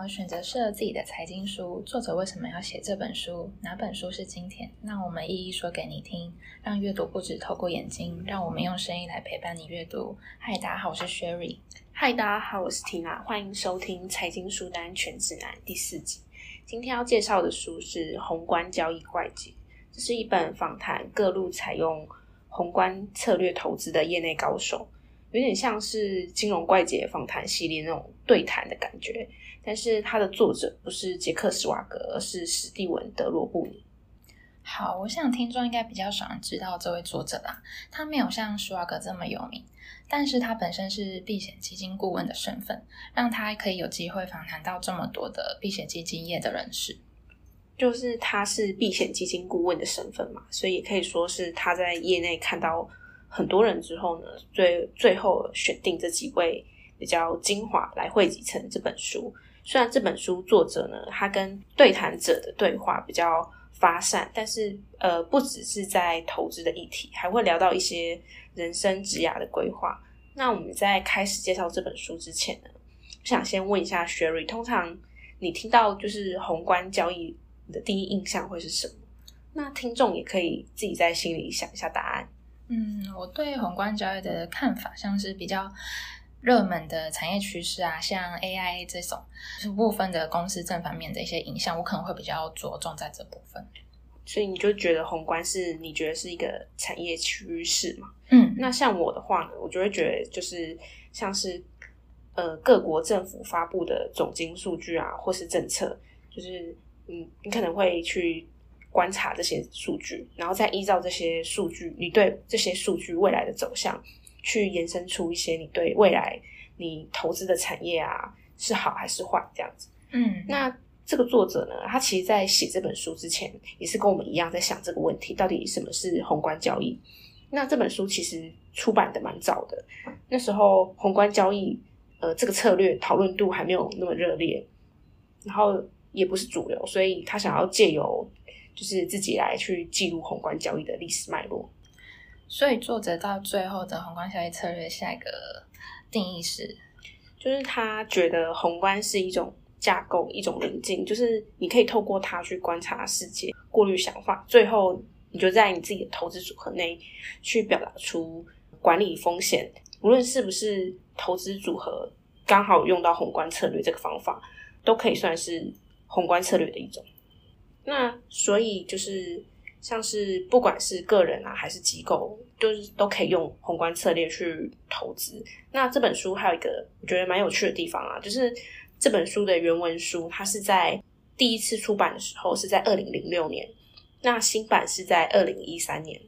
么选择适合自己的财经书？作者为什么要写这本书？哪本书是今天？那我们一一说给你听，让阅读不止透过眼睛，让我们用声音来陪伴你阅读。嗨，大家好，我是 Sherry。嗨，大家好，我是 Tina，欢迎收听《财经书单全指南》第四集。今天要介绍的书是《宏观交易怪杰》，这是一本访谈各路采用宏观策略投资的业内高手。有点像是金融怪杰访谈系列那种对谈的感觉，但是它的作者不是杰克史瓦格，而是史蒂文德罗布尼。好，我想听众应该比较少人知道这位作者啦。他没有像史瓦格这么有名，但是他本身是避险基金顾问的身份，让他可以有机会访谈到这么多的避险基金业的人士。就是他是避险基金顾问的身份嘛，所以也可以说是他在业内看到。很多人之后呢，最最后选定这几位比较精华来汇集成这本书。虽然这本书作者呢，他跟对谈者的对话比较发散，但是呃，不只是在投资的议题，还会聊到一些人生职涯的规划。那我们在开始介绍这本书之前呢，想先问一下 Sherry，通常你听到就是宏观交易你的第一印象会是什么？那听众也可以自己在心里想一下答案。嗯，我对宏观交易的看法，像是比较热门的产业趋势啊，像 AI 这种，是部分的公司正反面的一些影响，我可能会比较着重在这部分。所以你就觉得宏观是你觉得是一个产业趋势嘛？嗯，那像我的话呢，我就会觉得就是像是呃各国政府发布的总经数据啊，或是政策，就是嗯，你可能会去。观察这些数据，然后再依照这些数据，你对这些数据未来的走向，去延伸出一些你对未来你投资的产业啊是好还是坏这样子。嗯，那这个作者呢，他其实在写这本书之前，也是跟我们一样在想这个问题：到底什么是宏观交易？那这本书其实出版的蛮早的，那时候宏观交易呃这个策略讨论度还没有那么热烈，然后也不是主流，所以他想要借由就是自己来去记录宏观交易的历史脉络，所以作者到最后的宏观交易策略下一个定义是，就是他觉得宏观是一种架构，一种临境，就是你可以透过它去观察世界，过滤想法，最后你就在你自己的投资组合内去表达出管理风险，无论是不是投资组合刚好用到宏观策略这个方法，都可以算是宏观策略的一种。那所以就是像是不管是个人啊还是机构，就是都可以用宏观策略去投资。那这本书还有一个我觉得蛮有趣的地方啊，就是这本书的原文书，它是在第一次出版的时候是在二零零六年，那新版是在二零一三年。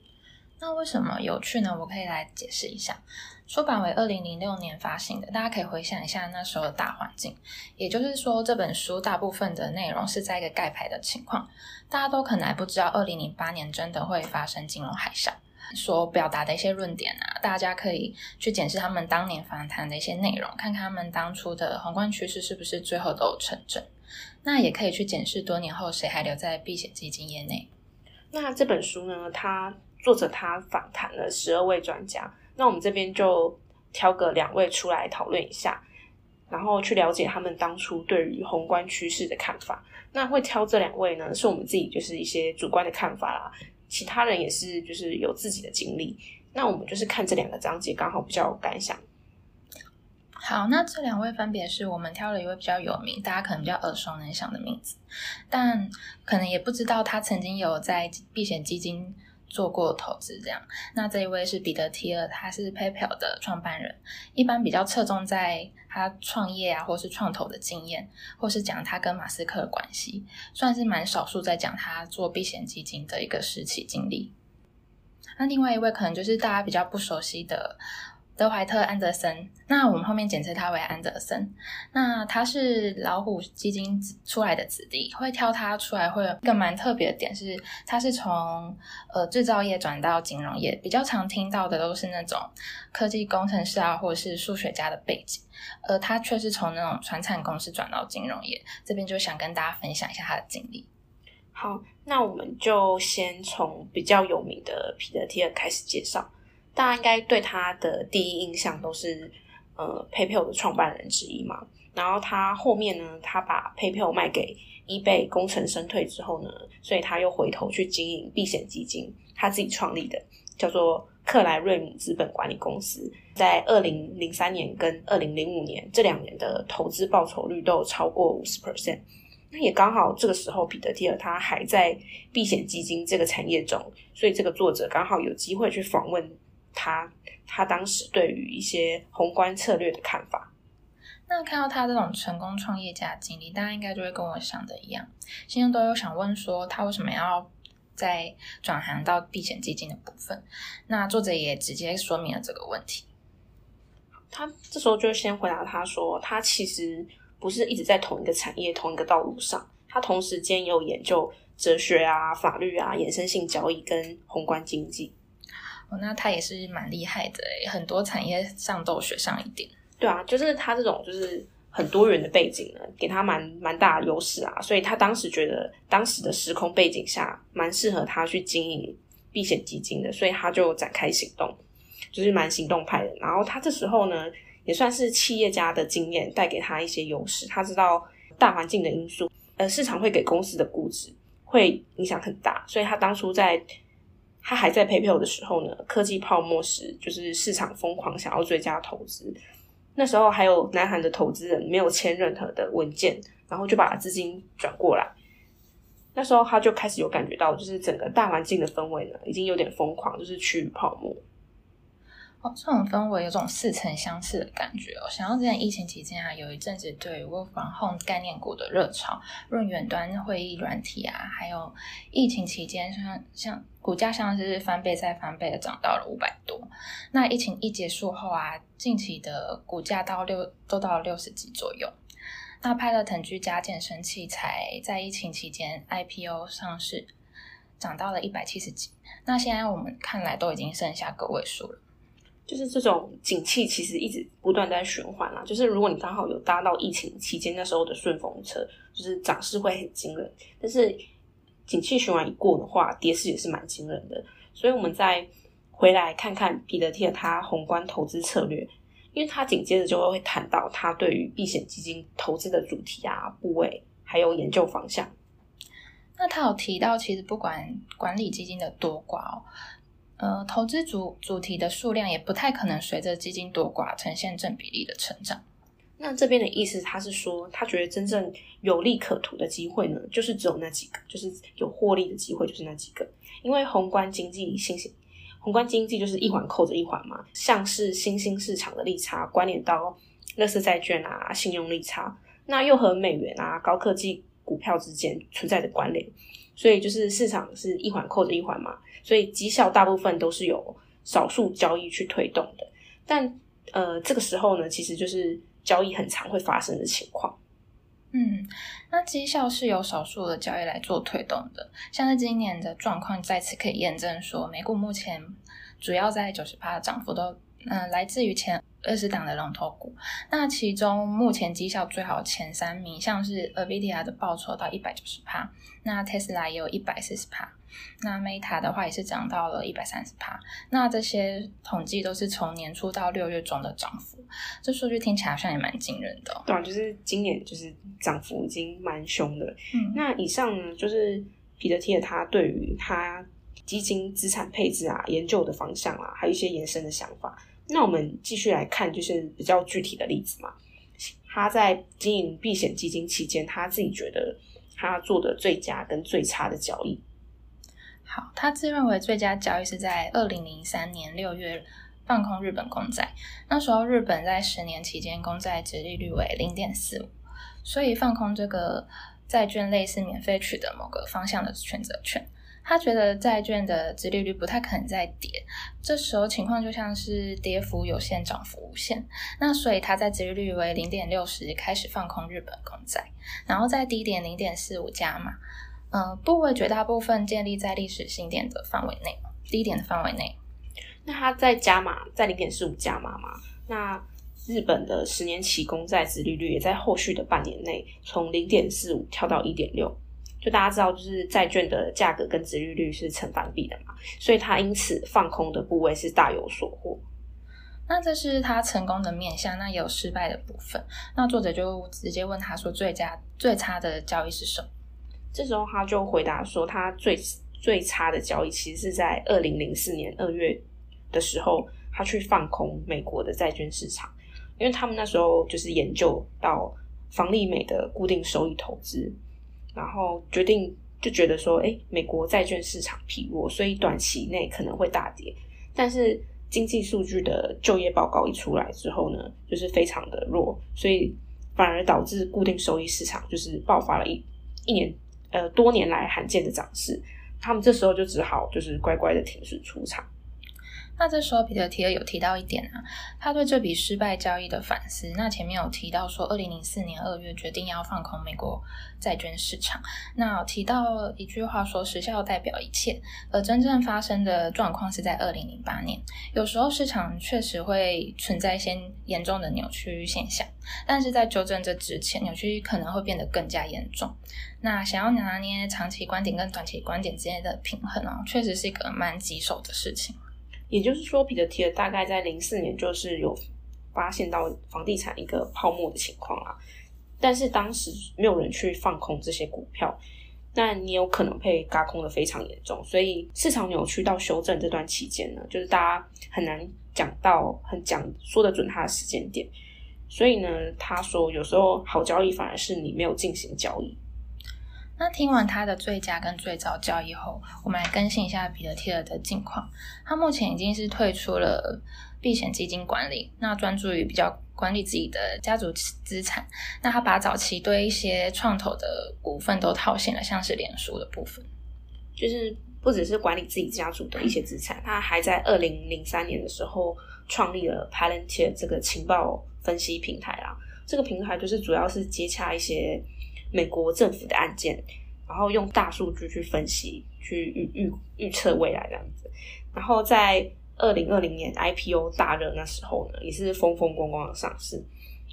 那为什么有趣呢？我可以来解释一下。出版为二零零六年发行的，大家可以回想一下那时候的大环境。也就是说，这本书大部分的内容是在一个盖牌的情况，大家都可能还不知道二零零八年真的会发生金融海啸。所表达的一些论点啊，大家可以去检视他们当年访谈的一些内容，看看他们当初的宏观趋势是不是最后都成真。那也可以去检视多年后谁还留在避险基金业内。那这本书呢，它作者他访谈了十二位专家。那我们这边就挑个两位出来讨论一下，然后去了解他们当初对于宏观趋势的看法。那会挑这两位呢，是我们自己就是一些主观的看法啦，其他人也是就是有自己的经历。那我们就是看这两个章节，刚好比较有感想。好，那这两位分别是我们挑了一位比较有名，大家可能比较耳熟能详的名字，但可能也不知道他曾经有在避险基金。做过投资这样，那这一位是彼得·提尔，他是 PayPal 的创办人，一般比较侧重在他创业啊，或是创投的经验，或是讲他跟马斯克的关系，算是蛮少数在讲他做避险基金的一个时期经历。那另外一位可能就是大家比较不熟悉的。德怀特·安德森，那我们后面简称他为安德森。那他是老虎基金出来的子弟，会挑他出来，会有一个蛮特别的点是，他是从呃制造业转到金融业，比较常听到的都是那种科技工程师啊，或者是数学家的背景，而他却是从那种传产公司转到金融业。这边就想跟大家分享一下他的经历。好，那我们就先从比较有名的彼得·提尔开始介绍。大家应该对他的第一印象都是，呃 PayPal 的创办人之一嘛。然后他后面呢，他把 PayPal 卖给 eBay 功成身退之后呢，所以他又回头去经营避险基金，他自己创立的叫做克莱瑞姆资本管理公司，在二零零三年跟二零零五年这两年的投资报酬率都有超过五十 percent。那也刚好这个时候，彼得蒂尔他还在避险基金这个产业中，所以这个作者刚好有机会去访问他，他当时对于一些宏观策略的看法。那看到他这种成功创业家经历，大家应该就会跟我想的一样，心中都有想问说，他为什么要在转行到避险基金的部分？那作者也直接说明了这个问题。他这时候就先回答他说，他其实。不是一直在同一个产业、同一个道路上，他同时间也有研究哲学啊、法律啊、衍生性交易跟宏观经济。那他也是蛮厉害的很多产业上都学上一点。对啊，就是他这种就是很多元的背景呢，给他蛮蛮大的优势啊，所以他当时觉得当时的时空背景下蛮适合他去经营避险基金的，所以他就展开行动，就是蛮行动派的。然后他这时候呢。也算是企业家的经验带给他一些优势。他知道大环境的因素，呃，市场会给公司的估值会影响很大，所以他当初在他还在 PayPal 的时候呢，科技泡沫时，就是市场疯狂想要追加投资，那时候还有南韩的投资人没有签任何的文件，然后就把资金转过来，那时候他就开始有感觉到，就是整个大环境的氛围呢，已经有点疯狂，就是趋于泡沫。哦，这种氛围有种似曾相识的感觉哦。想到之前疫情期间啊，有一阵子对 Work from Home 概念股的热潮，论远端会议软体啊，还有疫情期间像像股价像是翻倍再翻倍的涨到了五百多。那疫情一结束后啊，近期的股价到六都到六十几左右。那派乐腾居家健身器材在疫情期间 IPO 上市，涨到了一百七十几。那现在我们看来都已经剩下个位数了。就是这种景气其实一直不断在循环啦。就是如果你刚好有搭到疫情期间那时候的顺风车，就是涨势会很惊人。但是景气循环一过的话，跌势也是蛮惊人的。所以我们再回来看看彼得蒂他宏观投资策略，因为他紧接着就会谈到他对于避险基金投资的主题啊、部位还有研究方向。那他有提到，其实不管管理基金的多寡哦。呃，投资主主题的数量也不太可能随着基金多寡呈现正比例的成长。那这边的意思，他是说，他觉得真正有利可图的机会呢，就是只有那几个，就是有获利的机会就是那几个。因为宏观经济新兴，宏观经济就是一环扣着一环嘛，像是新兴市场的利差关联到乐视债券啊、信用利差，那又和美元啊、高科技股票之间存在的关联。所以就是市场是一环扣着一环嘛，所以绩效大部分都是由少数交易去推动的，但呃这个时候呢，其实就是交易很常会发生的情况。嗯，那绩效是由少数的交易来做推动的，像是今年的状况再次可以验证说，美股目前主要在九十趴的涨幅都嗯来自于前。二十档的龙头股，那其中目前绩效最好前三名，像是 Nvidia 的报酬到一百九十帕，那 Tesla 也有一百四十帕，那 Meta 的话也是涨到了一百三十帕。那这些统计都是从年初到六月中的涨幅，这数据听起来好像也蛮惊人的。对，啊就是今年就是涨幅已经蛮凶的。嗯，那以上呢就是彼得提尔他对于他基金资产配置啊研究的方向啊，还有一些延伸的想法。那我们继续来看，就是比较具体的例子嘛。他在经营避险基金期间，他自己觉得他做的最佳跟最差的交易。好，他自认为最佳交易是在二零零三年六月放空日本公债，那时候日本在十年期间公债值利率为零点四五，所以放空这个债券类似免费取得某个方向的选择权。他觉得债券的殖利率不太可能再跌，这时候情况就像是跌幅有限，涨幅无限。那所以他在殖利率为零点六时开始放空日本公债，然后在低点零点四五加码，嗯，部位绝大部分建立在历史新点的范围内，低点的范围内。那他在加码，在零点四五加码嘛？那日本的十年期公债殖利率也在后续的半年内从零点四五跳到一点六。就大家知道，就是债券的价格跟殖利率是成反比的嘛，所以他因此放空的部位是大有所获。那这是他成功的面向，那也有失败的部分。那作者就直接问他说：“最佳最差的交易是什么？”这时候他就回答说：“他最最差的交易其实是在二零零四年二月的时候，他去放空美国的债券市场，因为他们那时候就是研究到房利美的固定收益投资，然后决定就觉得说，哎，美国债券市场疲弱，所以短期内可能会大跌，但是。”经济数据的就业报告一出来之后呢，就是非常的弱，所以反而导致固定收益市场就是爆发了一一年呃多年来罕见的涨势，他们这时候就只好就是乖乖的停损出场。那这时候，彼得提尔有提到一点啊，他对这笔失败交易的反思。那前面有提到说，二零零四年二月决定要放空美国债券市场。那提到一句话说，时效代表一切，而真正发生的状况是在二零零八年。有时候市场确实会存在一些严重的扭曲现象，但是在纠正这之前，扭曲可能会变得更加严重。那想要拿捏长期观点跟短期观点之间的平衡哦，确实是一个蛮棘手的事情。也就是说，彼得提尔大概在零四年就是有发现到房地产一个泡沫的情况啦，但是当时没有人去放空这些股票，那你有可能被嘎空的非常严重，所以市场扭曲到修正这段期间呢，就是大家很难讲到很讲说得准它的时间点，所以呢，他说有时候好交易反而是你没有进行交易。那听完他的最佳跟最早交易后，我们来更新一下彼得提尔的近况。他目前已经是退出了避险基金管理，那专注于比较管理自己的家族资产。那他把早期对一些创投的股份都套现了，像是脸书的部分，就是不只是管理自己家族的一些资产，他还在二零零三年的时候创立了 Palantir 这个情报分析平台啦。这个平台就是主要是接洽一些。美国政府的案件，然后用大数据去分析、去预预预测未来这样子。然后在二零二零年 IPO 大热那时候呢，也是风风光光的上市。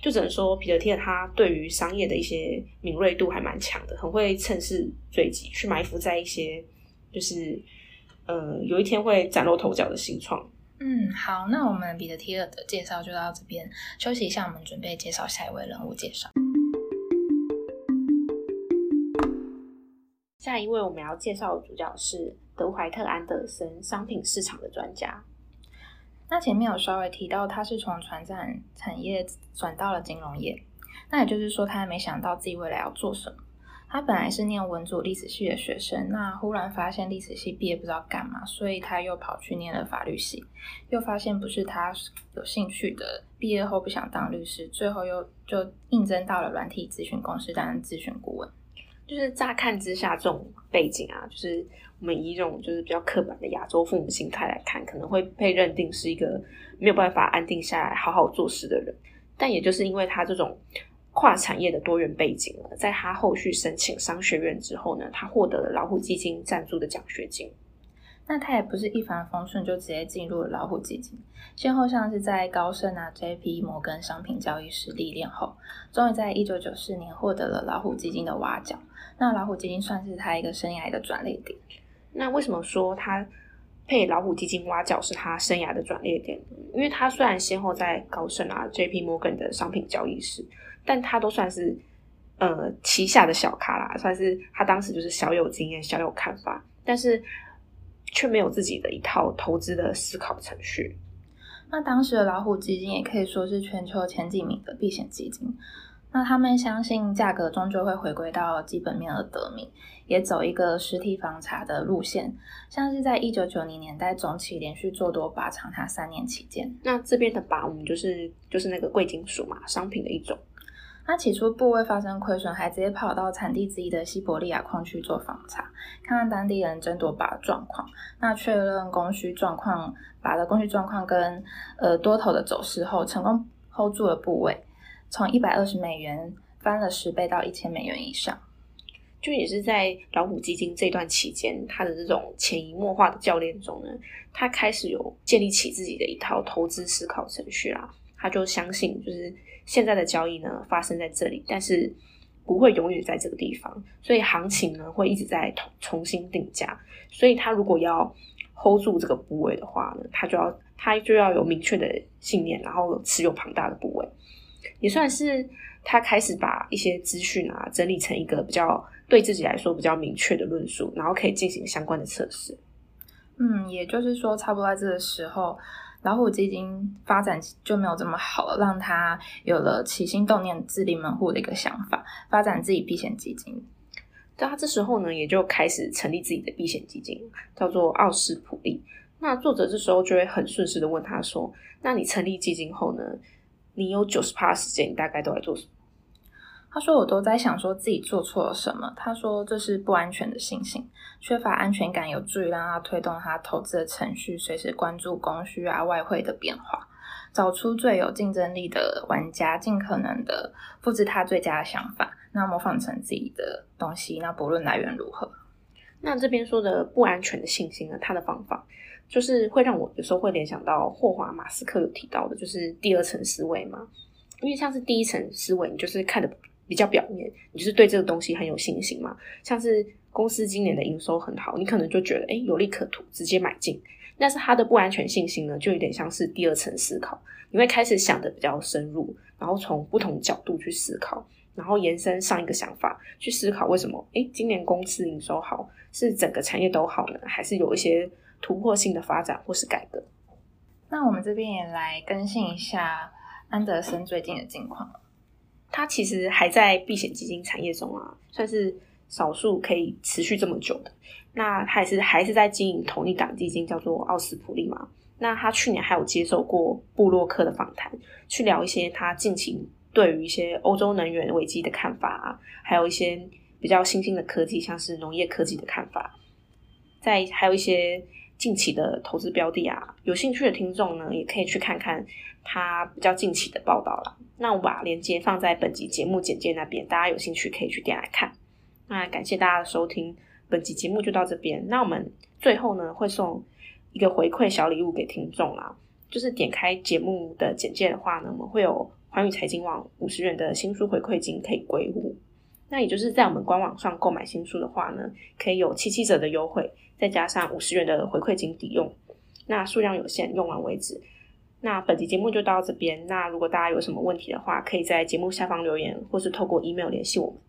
就只能说，彼得蒂尔他对于商业的一些敏锐度还蛮强的，很会趁势追击，去埋伏在一些就是呃有一天会崭露头角的新创。嗯，好，那我们彼得蒂尔的介绍就到这边，休息一下，我们准备介绍下一位人物介绍。下一位我们要介绍的主角是德怀特·安德森，商品市场的专家。那前面有稍微提到，他是从船展产业转到了金融业。那也就是说，他还没想到自己未来要做什么。他本来是念文组历史系的学生，那忽然发现历史系毕业不知道干嘛，所以他又跑去念了法律系，又发现不是他有兴趣的，毕业后不想当律师，最后又就应征到了软体咨询公司担任咨询顾问。就是乍看之下，这种背景啊，就是我们以一种就是比较刻板的亚洲父母心态来看，可能会被认定是一个没有办法安定下来、好好做事的人。但也就是因为他这种跨产业的多元背景了，在他后续申请商学院之后呢，他获得了老虎基金赞助的奖学金。那他也不是一帆风顺就直接进入了老虎基金，先后像是在高盛啊、J.P. 摩根商品交易室历练后，终于在一九九四年获得了老虎基金的挖角。那老虎基金算是他一个生涯的转捩点。那为什么说他配老虎基金挖角是他生涯的转捩点？因为他虽然先后在高盛啊、J.P. 摩根的商品交易室，但他都算是呃旗下的小咖啦，算是他当时就是小有经验、小有看法，但是。却没有自己的一套投资的思考程序。那当时的老虎基金也可以说是全球前几名的避险基金。那他们相信价格终究会回归到基本面而得名，也走一个实体房查的路线。像是在一九九零年代中期连续做多把长达三年期间。那这边的把我们就是就是那个贵金属嘛，商品的一种。他起初部位发生亏损，还直接跑到产地之一的西伯利亚矿区做访查，看看当地人争夺把状况。那确认供需状况，把的供需状况跟呃多头的走势后，成功 hold 住了部位，从一百二十美元翻了十倍到一千美元以上。就也是在老虎基金这段期间，他的这种潜移默化的教练中呢，他开始有建立起自己的一套投资思考程序啦。他就相信，就是现在的交易呢发生在这里，但是不会永远在这个地方，所以行情呢会一直在重重新定价。所以他如果要 hold 住这个部位的话呢，他就要他就要有明确的信念，然后持有庞大的部位，也算是他开始把一些资讯啊整理成一个比较对自己来说比较明确的论述，然后可以进行相关的测试。嗯，也就是说，差不多在这个时候，老虎基金发展就没有这么好了，让他有了起心动念自立门户的一个想法，发展自己避险基金。对他这时候呢，也就开始成立自己的避险基金，叫做奥斯普利。那作者这时候就会很顺势的问他说：“那你成立基金后呢？你有九十趴时间，你大概都在做什么？”他说：“我都在想说自己做错了什么。”他说：“这是不安全的信心，缺乏安全感，有助于让他推动他投资的程序，随时关注供需啊、外汇的变化，找出最有竞争力的玩家，尽可能的复制他最佳的想法，那模仿成自己的东西。那不论来源如何，那这边说的不安全的信心呢？他的方法就是会让我有时候会联想到霍华马斯克有提到的，就是第二层思维嘛。因为像是第一层思维，你就是看的。比较表面，你就是对这个东西很有信心嘛？像是公司今年的营收很好，你可能就觉得哎有利可图，直接买进。但是它的不安全信心呢，就有点像是第二层思考，你会开始想的比较深入，然后从不同角度去思考，然后延伸上一个想法去思考为什么哎今年公司营收好，是整个产业都好呢，还是有一些突破性的发展或是改革？那我们这边也来更新一下安德森最近的近况。他其实还在避险基金产业中啊，算是少数可以持续这么久的。那他也是还是在经营同一档基金，叫做奥斯普利嘛。那他去年还有接受过布洛克的访谈，去聊一些他近期对于一些欧洲能源危机的看法啊，还有一些比较新兴的科技，像是农业科技的看法。在还有一些近期的投资标的啊，有兴趣的听众呢，也可以去看看他比较近期的报道了。那我把链接放在本集节目简介那边，大家有兴趣可以去点来看。那感谢大家的收听，本集节目就到这边。那我们最后呢会送一个回馈小礼物给听众啦，就是点开节目的简介的话呢，我们会有环宇财经网五十元的新书回馈金可以归户。那也就是在我们官网上购买新书的话呢，可以有七七折的优惠，再加上五十元的回馈金抵用。那数量有限，用完为止。那本期节目就到这边。那如果大家有什么问题的话，可以在节目下方留言，或是透过 email 联系我们。